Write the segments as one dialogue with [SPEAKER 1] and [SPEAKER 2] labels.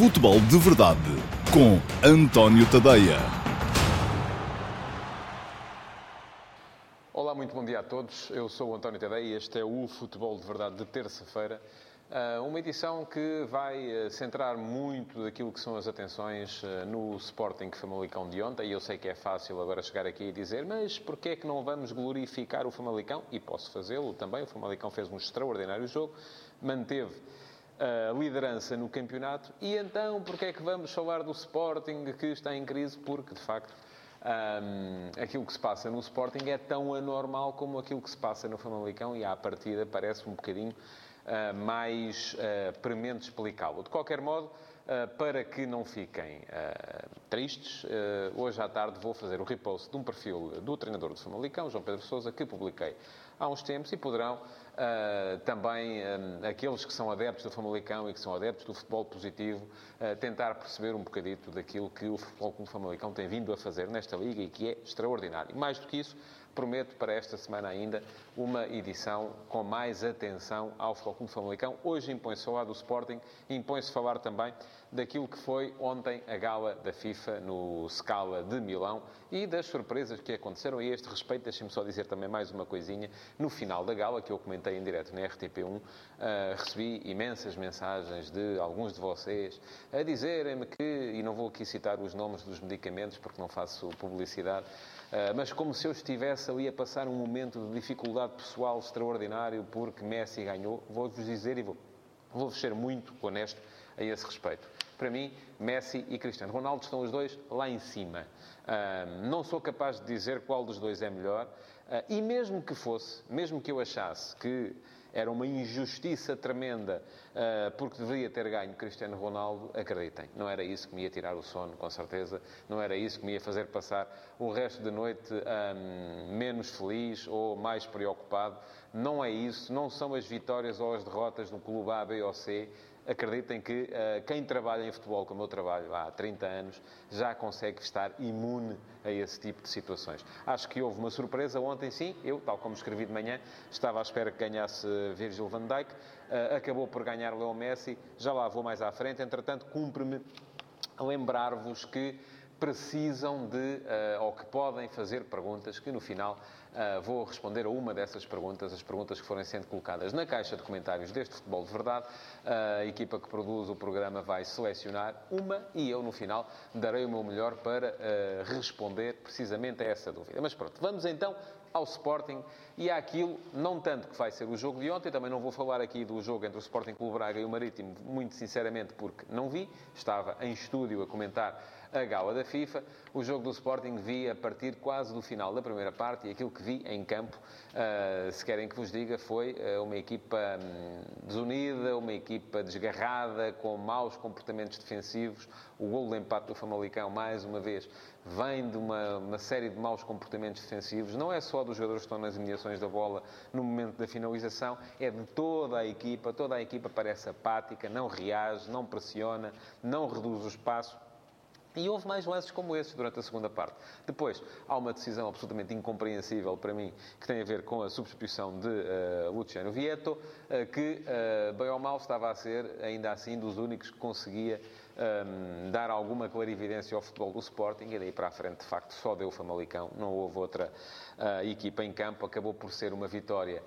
[SPEAKER 1] Futebol de Verdade com António Tadeia.
[SPEAKER 2] Olá, muito bom dia a todos. Eu sou o António Tadeia e este é o Futebol de Verdade de terça-feira. Uh, uma edição que vai uh, centrar muito daquilo que são as atenções uh, no Sporting Famalicão de ontem. E eu sei que é fácil agora chegar aqui e dizer, mas porquê é que não vamos glorificar o Famalicão? E posso fazê-lo também. O Famalicão fez um extraordinário jogo, manteve liderança no campeonato. E então, porque é que vamos falar do Sporting que está em crise? Porque, de facto, um, aquilo que se passa no Sporting é tão anormal como aquilo que se passa no Famalicão e, à partida, parece um bocadinho uh, mais uh, premente explicá-lo. De qualquer modo, Uh, para que não fiquem tristes, hoje à tarde vou fazer o repost de um perfil do treinador do Famalicão, João Pedro Sousa, que publiquei há uns tempos e poderão Uh, também um, aqueles que são adeptos do Famalicão e que são adeptos do futebol positivo, uh, tentar perceber um bocadito daquilo que o Futebol Clube Famalicão tem vindo a fazer nesta Liga e que é extraordinário. Mais do que isso, prometo para esta semana ainda uma edição com mais atenção ao Futebol Clube Famalicão. Hoje impõe-se falar do Sporting, impõe-se falar também daquilo que foi ontem a gala da FIFA no Scala de Milão e das surpresas que aconteceram. E a este respeito, deixem-me só dizer também mais uma coisinha. No final da gala, que eu comentei em direto na RTP1, uh, eh, recebi imensas mensagens de alguns de vocês a dizerem-me que, e não vou aqui citar os nomes dos medicamentos porque não faço publicidade, mas como se eu estivesse ali a passar um momento de dificuldade pessoal extraordinário porque Messi ganhou, vou-vos dizer e vou, vou-vos ser muito honesto a esse respeito. Para mim, Messi e Cristiano Ronaldo estão os dois lá em cima. Uh, não sou capaz de dizer qual dos dois é melhor. Uh, e mesmo que fosse, mesmo que eu achasse que era uma injustiça tremenda uh, porque deveria ter ganho Cristiano Ronaldo, acreditem, não era isso que me ia tirar o sono, com certeza, não era isso que me ia fazer passar o resto da noite um, menos feliz ou mais preocupado. Não é isso, não são as vitórias ou as derrotas do clube A, B ou C acreditem que uh, quem trabalha em futebol, como eu trabalho há 30 anos, já consegue estar imune a esse tipo de situações. Acho que houve uma surpresa ontem, sim. Eu, tal como escrevi de manhã, estava à espera que ganhasse Virgil van Dijk. Uh, acabou por ganhar Leo Messi. Já lá vou mais à frente. Entretanto, cumpre-me lembrar-vos que precisam de, uh, ou que podem fazer perguntas, que no final uh, vou responder a uma dessas perguntas, as perguntas que forem sendo colocadas na caixa de comentários deste Futebol de Verdade. Uh, a equipa que produz o programa vai selecionar uma e eu, no final, darei o meu melhor para responder precisamente a essa dúvida. Mas pronto, vamos então ao Sporting e àquilo, não tanto que vai ser o jogo de ontem, também não vou falar aqui do jogo entre o Sporting Clube Braga e o Marítimo, muito sinceramente porque não vi, estava em estúdio a comentar a gala da FIFA. O jogo do Sporting vi a partir quase do final da primeira parte e aquilo que vi em campo, uh, se querem que vos diga, foi uh, uma equipa um, desunida, uma equipa desgarrada, com maus comportamentos defensivos. O gol do empate do Famalicão, mais uma vez, vem de uma, uma, série de maus comportamentos defensivos. Não é só dos jogadores que estão nas imediações da bola no momento da finalização, é de toda a equipa. Toda a equipa parece apática, não reage, não pressiona, não reduz o espaço. E houve mais lances como esses durante a segunda parte. Depois, há uma decisão absolutamente incompreensível para mim, que tem a ver com a substituição de uh, Luciano Vieto, uh, que, uh, bem ou mal, estava a ser, ainda assim, dos únicos que conseguia um, ehm, dar alguma clarividência ao futebol do Sporting, e daí para a frente, de facto, só deu o Famalicão, não houve outra equipa em campo, acabou por ser uma vitória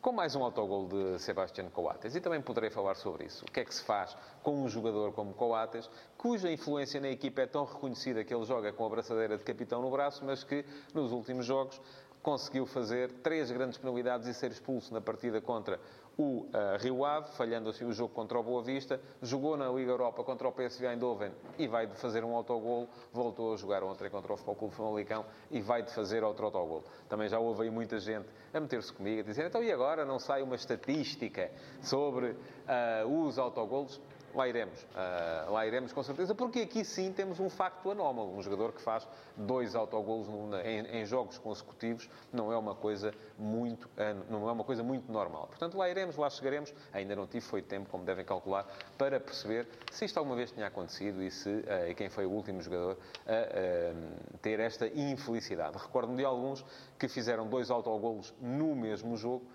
[SPEAKER 2] com mais um autogol de Sebastián Coates. E também poderei falar sobre isso. O que é que se faz com um jogador como Coates, cuja influência na equipa é tão reconhecida que ele joga com a braçadeira de capitão no braço, mas que nos últimos jogos conseguiu fazer três grandes penalidades e ser expulso na partida contra o uh, Rio Ave, falhando assim o jogo contra o Boa Vista, jogou na Liga Europa contra o PSV Eindhoven e vai de fazer um autogol, voltou a jogar ontem contra o Futebol Clube Famalicão e vai de fazer outro autogol. Também já houve aí muita gente a meter-se comigo, a dizer, então e agora não sai uma estatística sobre uh, os autogolos? Lá iremos. Uh, lá iremos com certeza, porque aqui sim temos um facto anómalo. Um jogador que faz dois autogolos em, em, jogos consecutivos não é uma coisa muito, uh, não é uma coisa muito normal. Portanto, lá iremos, lá chegaremos. Ainda não tive foi tempo, como devem calcular, para perceber se isto alguma vez tinha acontecido e se uh, quem foi o último jogador a ter esta infelicidade. Recordo-me de alguns que fizeram dois autogolos no mesmo jogo,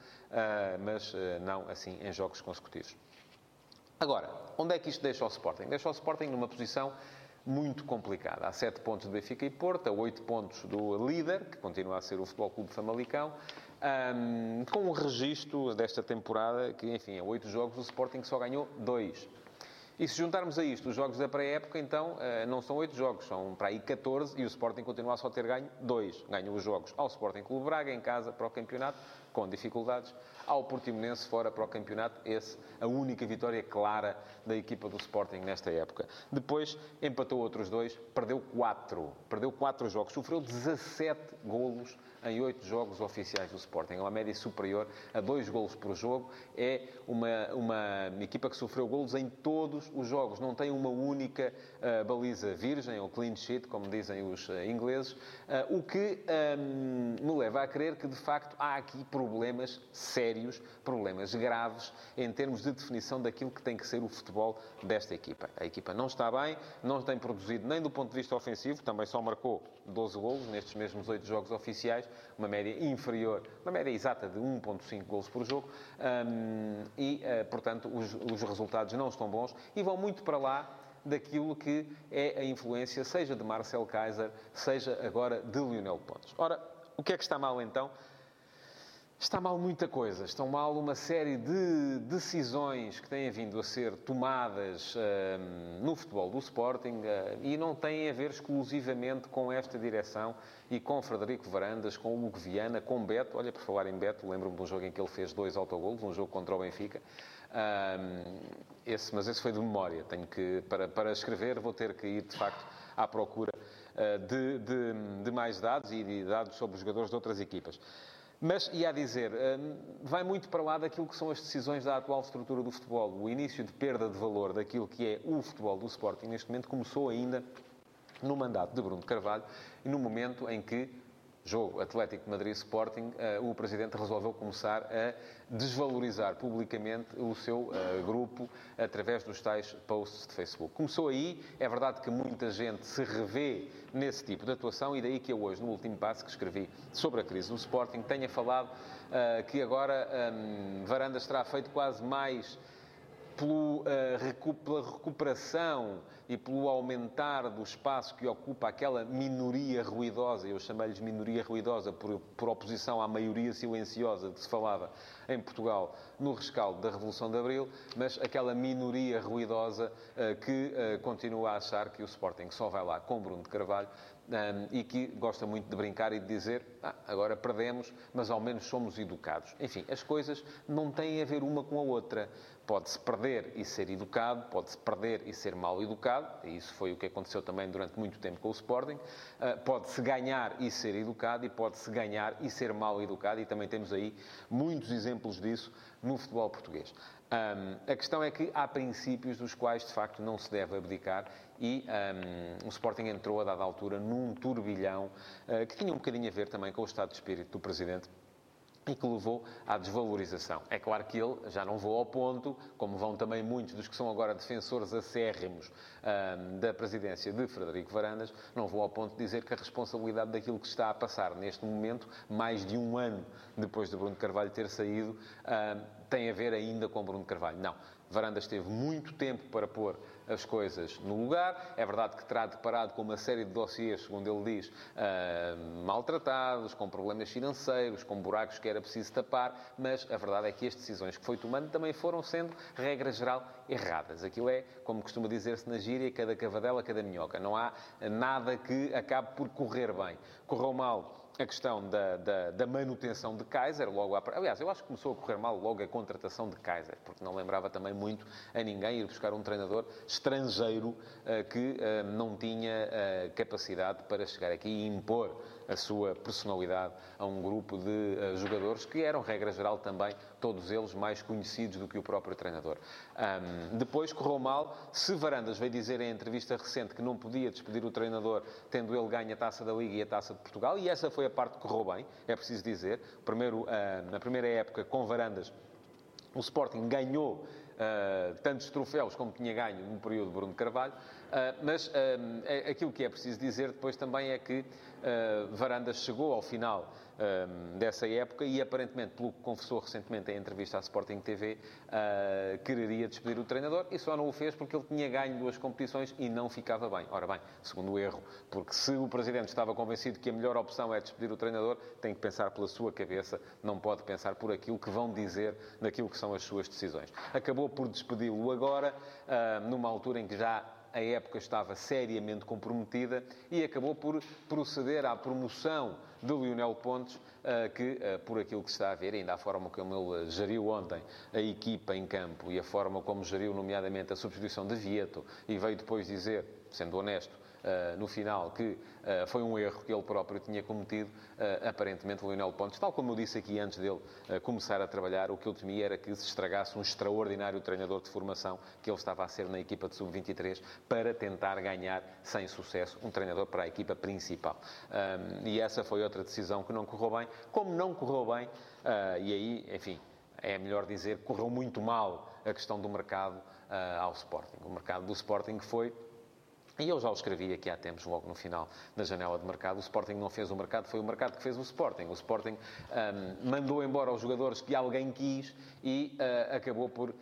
[SPEAKER 2] mas não assim em jogos consecutivos. Agora, onde é que isto deixa o Sporting? Deixa o Sporting numa posição muito complicada. Há sete pontos de Benfica e Porto, oito pontos do líder, que continua a ser o Futebol Clube Famalicão, um, com um registro desta temporada que, enfim, em oito jogos o Sporting só ganhou dois. E se juntarmos a isto os jogos da pré-época, então eh, não são oito jogos, são para aí 14 e o Sporting continua a só ter ganho dois. Ganhou os jogos ao Sporting Clube Braga em casa para o campeonato, com dificuldades, ao Portimonense fora para o campeonato, esse a única vitória clara da equipa do Sporting nesta época. Depois empatou outros dois, perdeu quatro, perdeu quatro jogos, sofreu 17 golos em oito jogos oficiais do Sporting. É uma média superior a dois golos por jogo. É uma, uma equipa que sofreu golos em todos os jogos. Não tem uma única uh, baliza virgem, ou clean sheet, como dizem os uh, ingleses. Uh, o que um, me leva a crer que, de facto, há aqui problemas sérios, problemas graves, em termos de definição daquilo que tem que ser o futebol desta equipa. A equipa não está bem, não tem produzido nem do ponto de vista ofensivo, também só marcou 12 golos nestes mesmos oito jogos oficiais, uma média inferior, uma média exata de 1,5 golos por jogo, um, e, uh, portanto, os, os resultados não estão bons e vão muito para lá daquilo que é a influência, seja de Marcel Kaiser, seja agora de Lionel Pontes. Ora, o que é que está mal então? Está mal muita coisa. Estão mal uma série de decisões que têm vindo a ser tomadas uh, no futebol do Sporting uh, e não têm a ver exclusivamente com esta direção e com Frederico Varandas, com o Hugo Viana, com Beto. Olha, por falar em Beto, lembro-me de um jogo em que ele fez dois autogolos, um jogo contra o Benfica. Uh, esse, mas esse foi de memória. Tenho que, para, para escrever, vou ter que ir, de facto, à procura de, de, de mais dados e de dados sobre os jogadores de outras equipas. Mas, e a dizer, hum, vai muito para lá daquilo que são as decisões da atual estrutura do futebol. O início de perda de valor daquilo que é o futebol do Sporting, neste momento, começou ainda no mandato de Bruno Carvalho e no momento em que jogo Atlético de Madrid Sporting, eh, o Presidente resolveu começar a desvalorizar publicamente o seu eh, grupo através dos tais posts de Facebook. Começou aí, é verdade que muita gente se revê nesse tipo de atuação e daí que eu hoje, no último passo que escrevi sobre a crise do Sporting, tenha falado uh, que agora um, Varandas terá feito quase mais pelo, uh, pela recuperação e pelo aumentar do espaço que ocupa aquela minoria ruidosa, eu chamei-lhes minoria ruidosa por, por oposição à maioria silenciosa de que se falava em Portugal no rescaldo da Revolução de Abril, mas aquela minoria ruidosa uh, que uh, continua a achar que o Sporting só vai lá com Bruno de Carvalho e que gosta muito de brincar e de dizer ah, agora perdemos, mas ao menos somos educados. Enfim, as coisas não têm a ver uma com a outra. Pode-se perder e ser educado, pode-se perder e ser mal educado, e isso foi o que aconteceu também durante muito tempo com o Sporting. Uh, pode-se ganhar e ser educado, e pode-se ganhar e ser mal educado, e também temos aí muitos exemplos disso no futebol português. Um, a questão é que há princípios dos quais, de facto, não se deve abdicar e um, o Sporting entrou, a dada altura, num turbilhão uh, que tinha um bocadinho a ver também com o estado de espírito do Presidente e que levou à desvalorização. É claro que ele já não vou ao ponto, como vão também muitos dos que são agora defensores acérrimos da presidência de Frederico Varandas, não vou ao ponto de dizer que a responsabilidade daquilo que está a passar neste momento, mais de um ano depois de Bruno Carvalho ter saído, tem a ver ainda com Bruno Carvalho. Não. Varandas teve muito tempo para pôr as coisas no lugar. É verdade que terá deparado com uma série de dossiês, segundo ele diz, uh, maltratados, com problemas financeiros, com buracos que era preciso tapar, mas a verdade é que as decisões que foi tomando também foram sendo, regra geral, erradas. Aquilo é, como costuma dizer-se na gíria, cada cavadela, cada minhoca. Não há nada que acabe por correr bem. Correu mal a questão da, da, da, manutenção de Kaiser, logo à... Aliás, eu acho que começou a correr mal logo a contratação de Kaiser, porque não lembrava também muito a ninguém ir buscar um treinador estrangeiro uh, que uh, não tinha uh, capacidade para chegar aqui e impor a sua personalidade a um grupo de jogadores que eram, regra geral, também, todos eles mais conhecidos do que o próprio treinador. Um, depois correu mal. Se Varandas veio dizer em entrevista recente que não podia despedir o treinador, tendo ele ganho a taça da Liga e a taça de Portugal, e essa foi a parte que correu bem, é preciso dizer. Primeiro, na primeira época, com Varandas, o Sporting ganhou uh, tantos troféus como tinha ganho no período de Bruno Carvalho, uh, mas uh, aquilo que é preciso dizer depois também é que Varandas chegou ao final dessa época e, aparentemente, pelo que confessou recentemente em entrevista à Sporting TV, quereria despedir o treinador e só não o fez porque ele tinha ganho duas competições e não ficava bem. Ora bem, segundo erro, porque se o Presidente estava convencido que a melhor opção é despedir o treinador, tem que pensar pela sua cabeça, não pode pensar por aquilo que vão dizer naquilo que são as suas decisões. Acabou por despedi-lo agora, numa altura em que já a época estava seriamente comprometida e acabou por proceder à promoção de Lionel Pontes, eh, que, eh, por aquilo que se está a ver, ainda a forma como ele geriu ontem a equipa em campo e a forma como geriu, nomeadamente, a substituição de Vieto, e veio depois dizer, sendo honesto, uh, no final que uh, foi um erro que ele próprio tinha cometido, uh, aparentemente, Lionel Pontes. Tal como eu disse aqui antes dele começar a trabalhar, o que eu temia era que se estragasse um extraordinário treinador de formação que ele estava a ser na equipa de sub-23 para tentar ganhar, sem sucesso, um treinador para a equipa principal. Um, e essa foi outra decisão que não correu bem. Como não correu bem, e aí, enfim, é melhor dizer, correu muito mal a questão do mercado uh, ao Sporting. O mercado do Sporting foi e eu já o escrevi aqui há tempos, logo no final da janela de mercado. O Sporting não fez o mercado, foi o mercado que fez o Sporting. O Sporting um, mandou embora os jogadores que alguém quis e uh, acabou por uh,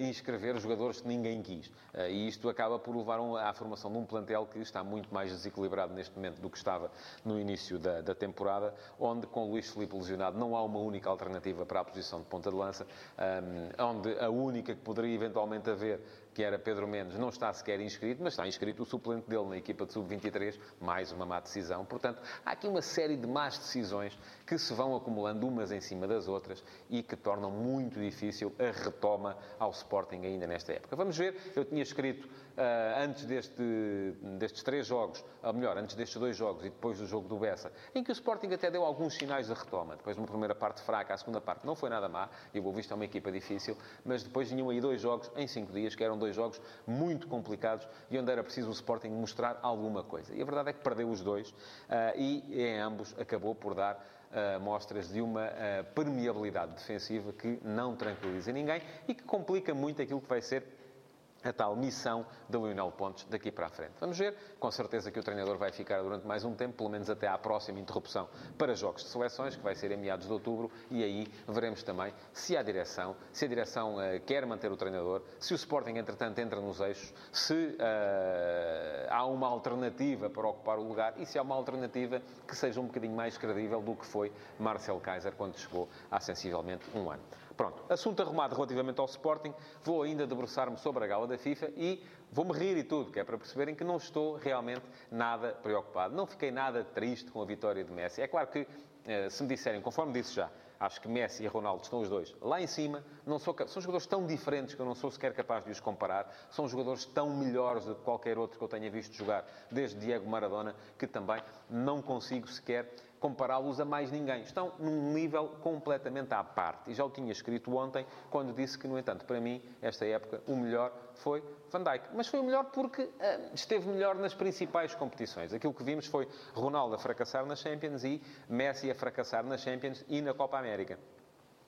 [SPEAKER 2] inscrever jogadores que ninguém quis. Uh, e isto acaba por levar um, à formação de um plantel que está muito mais desequilibrado neste momento do que estava no início da, da temporada, onde com o Luís Filipe lesionado não há uma única alternativa para a posição de ponta de lança, um, onde a única que poderia eventualmente haver que era Pedro Mendes, não está sequer inscrito, mas está inscrito o suplente dele na equipa de sub-23, mais uma má decisão. Portanto, há aqui uma série de más decisões que se vão acumulando umas em cima das outras e que tornam muito difícil a retoma ao Sporting ainda nesta época. Vamos ver, eu tinha escrito uh, antes deste, destes três jogos, ou melhor, antes destes dois jogos e depois do jogo do Bessa, em que o Sporting até deu alguns sinais de retoma. Depois, uma primeira parte fraca, a segunda parte não foi nada má, e o Boa Vista é uma equipa difícil, mas depois vinham aí dois jogos em cinco dias, que eram dois dois jogos muito complicados e onde era preciso o Sporting mostrar alguma coisa. E a verdade é que perdeu os dois uh, e em ambos acabou por dar Uh, mostras de uma uh, permeabilidade defensiva que não tranquiliza ninguém e que complica muito aquilo que vai ser a tal missão de Lionel Pontes daqui para a frente. Vamos ver, com certeza que o treinador vai ficar durante mais um tempo, pelo menos até à próxima interrupção para jogos de seleções, que vai ser em meados de outubro, e aí veremos também se há direção, se a direção uh, quer manter o treinador, se o Sporting, entretanto, entra nos eixos, se uh, há uma alternativa para ocupar o lugar e se há uma alternativa que seja um bocadinho mais credível do que foi Marcel Kaiser quando chegou há sensivelmente um ano. Pronto, assunto arrumado relativamente ao Sporting, vou ainda debruçar-me sobre a gala da FIFA e vou-me rir e tudo, que é para perceberem que não estou realmente nada preocupado. Não fiquei nada triste com a vitória de Messi. É claro que, se me disserem, conforme disse já, acho que Messi e Ronaldo estão os dois lá em cima. Não sou, são jogadores tão diferentes que eu não sou sequer capaz de os comparar. São jogadores tão melhores do que qualquer outro que eu tenha visto jogar, desde Diego Maradona, que também não consigo sequer compará-los a mais ninguém. Estão num nível completamente à parte. E já o tinha escrito ontem, quando disse que, no entanto, para mim, esta época, o melhor foi Van Dijk. Mas foi o melhor porque uh, esteve melhor nas principais competições. Aquilo que vimos foi Ronaldo a fracassar na Champions e Messi a fracassar na Champions e na Copa América.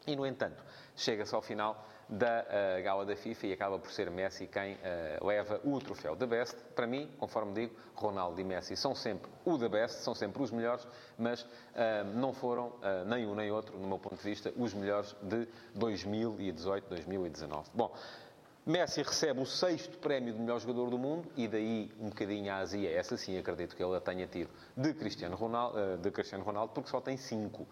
[SPEAKER 2] E, no entanto, chega-se ao final da uh, gala da FIFA e acaba por ser Messi quem uh, leva o troféu de best. Para mim, conforme digo, Ronaldo e Messi são sempre o the best, são sempre os melhores, mas uh, não foram nem um nem outro, no meu ponto de vista, os melhores de 2018, 2019. Bom, Messi recebe o sexto prémio de melhor jogador do mundo e daí um bocadinho a azia, essa sim acredito que ele a tenha tido, de Cristiano Ronaldo, eh, de Cristiano Ronaldo porque só tem cinco.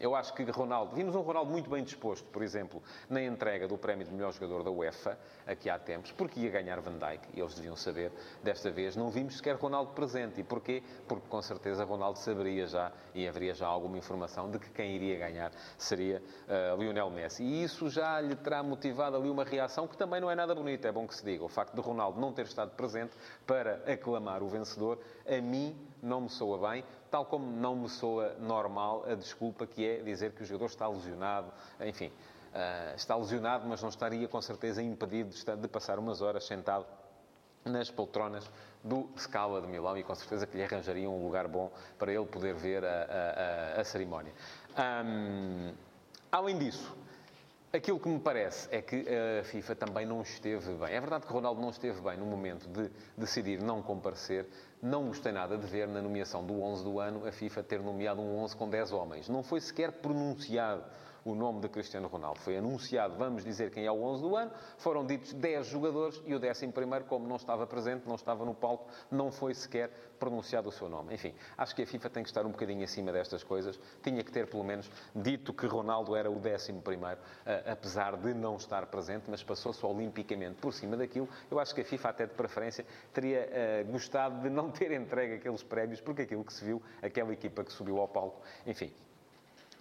[SPEAKER 2] Eu acho que Ronaldo, vimos um Ronaldo muito bem disposto, por exemplo, na entrega do prémio de melhor jogador da UEFA, aqui há tempos, porque ia ganhar Van Dijk, e eles deviam saber, desta vez não vimos sequer Ronaldo presente. E porquê? Porque com certeza Ronaldo saberia já, e haveria já alguma informação de que quem iria ganhar seria uh, Lionel Messi. E isso já lhe terá motivado ali uma reação que também não é nada bonito, é bom que se diga. O facto de Ronaldo não ter estado presente para aclamar o vencedor, a mim não me soa bem, tal como não me soa normal a desculpa que é dizer que o jogador está lesionado, enfim. Uh, está lesionado, mas não estaria com certeza impedido de, passar umas horas sentado nas poltronas do Scala de Milão e com certeza que lhe arranjaria um lugar bom para ele poder ver a, a, a, a cerimónia. Um, além disso, Aquilo que me parece é que a FIFA também não esteve bem. É verdade que Ronaldo não esteve bem no momento de decidir não comparecer. Não gostei nada de ver na nomeação do 11 do ano a FIFA ter nomeado um 11 com 10 homens. Não foi sequer pronunciado o nome de Cristiano Ronaldo. Foi anunciado, vamos dizer quem é o 11 do ano, foram ditos 10 jogadores e o 11 primeiro, como não estava presente, não estava no palco, não foi sequer pronunciado o seu nome. Enfim, acho que a FIFA tem que estar um bocadinho acima destas coisas. Tinha que ter, pelo menos, dito que Ronaldo era o 11 primeiro, apesar de não estar presente, mas passou-se olimpicamente por cima daquilo. Eu acho que a FIFA, até de preferência, teria uh, gostado de não ter entregue aqueles prémios, porque aquilo que se viu, aquela equipa que subiu ao palco, enfim,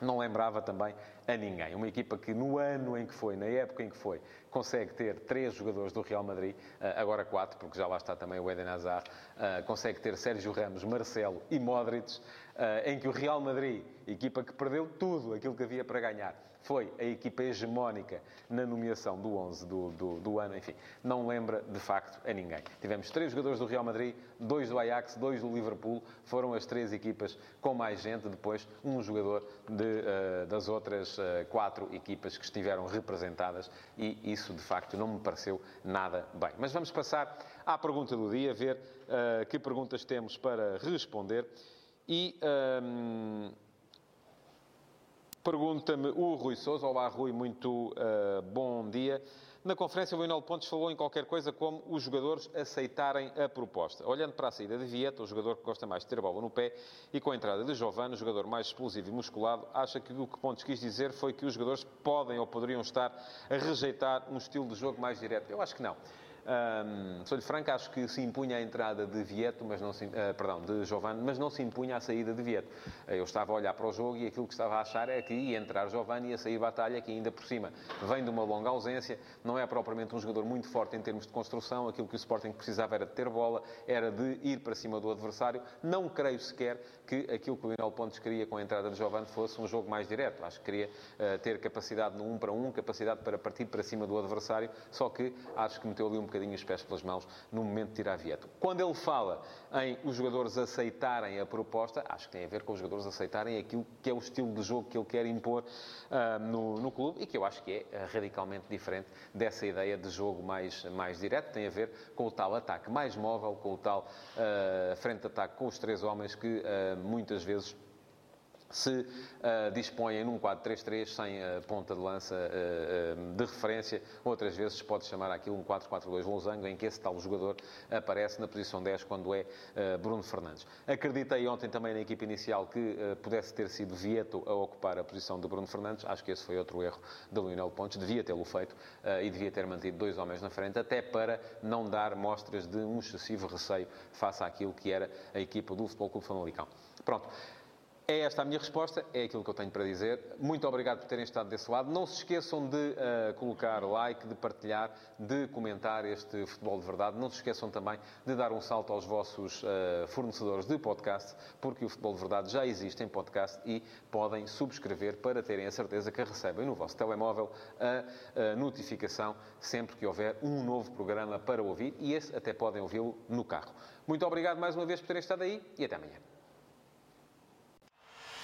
[SPEAKER 2] não lembrava também a ninguém. Uma equipa que no ano em que foi, na época em que foi, consegue ter três jogadores do Real Madrid, eh, agora quatro, porque já lá está também o Eden Hazard, eh, consegue ter Sérgio Ramos, Marcelo e Modric, eh, em que o Real Madrid, equipa que perdeu tudo aquilo que havia para ganhar, foi a equipa hegemónica na nomeação do 11 do, do, do, ano, enfim, não lembra de facto a ninguém. Tivemos três jogadores do Real Madrid, dois do Ajax, dois do Liverpool, foram as três equipas com mais gente, depois um jogador de, uh, das outras uh, quatro equipas que estiveram representadas e isso de facto não me pareceu nada bem. Mas vamos passar à pergunta do dia, ver uh, que perguntas temos para responder e. Um, Pergunta-me o Rui Souza. Olá, Rui, muito uh, bom dia. Na conferência, o Lionel Pontes falou em qualquer coisa como os jogadores aceitarem a proposta. Olhando para a saída de Vieta, o jogador que gosta mais de ter a bola no pé, e com a entrada de Giovanni, o jogador mais explosivo e musculado, acha que o que Pontes quis dizer foi que os jogadores podem ou poderiam estar a rejeitar um estilo de jogo mais direto. Eu acho que não. Um, Sou-lhe franco, acho que se impunha a entrada de Vieto, mas não se, uh, perdão, de Giovanni, mas não se impunha a saída de Vieto. Eu estava a olhar para o jogo e aquilo que estava a achar é que ia entrar Giovanni e ia sair Batalha, que ainda por cima vem de uma longa ausência, não é propriamente um jogador muito forte em termos de construção, aquilo que o Sporting precisava era de ter bola, era de ir para cima do adversário. Não creio sequer que aquilo que o Lionel Pontes queria com a entrada de Giovanni fosse um jogo mais direto. Acho que queria uh, ter capacidade no 1 um para 1, um, capacidade para partir para cima do adversário, só que acho que meteu ali um bocadinho bocadinho os pés pelas mãos no momento de tirar Vieto. Quando ele fala em os jogadores aceitarem a proposta, acho que tem a ver com os jogadores aceitarem aquilo que é o estilo de jogo que ele quer impor uh, no, no clube e que eu acho que é uh, radicalmente diferente dessa ideia de jogo mais, mais direto. Tem a ver com o tal ataque mais móvel, com o tal uh, frente de ataque com os três homens que muitas vezes se uh, dispõem num quadro 3-3 sem a ponta de lança uh, de referência. Outras vezes pode chamar aquilo um 4-4-2 losango, em que esse tal jogador aparece na posição 10 quando é uh, Bruno Fernandes. Acreditei ontem também na equipa inicial que pudesse ter sido Vieto a ocupar a posição de Bruno Fernandes. Acho que esse foi outro erro de Lionel Pontes. Devia tê-lo feito e devia ter mantido dois homens na frente, até para não dar mostras de um excessivo receio face àquilo que era a equipa do Futebol Clube Famalicão. Pronto. É esta a minha resposta, é aquilo que eu tenho para dizer. Muito obrigado por terem estado desse lado. Não se esqueçam de uh, colocar like, de partilhar, de comentar este Futebol de Verdade. Não se esqueçam também de dar um salto aos vossos uh, fornecedores de podcast, porque o Futebol de Verdade já existe em podcast e podem subscrever para terem a certeza que recebem no vosso telemóvel a, a notificação sempre que houver um novo programa para ouvir e esse até podem ouvi-lo no carro. Muito obrigado mais uma vez por terem estado aí e até amanhã.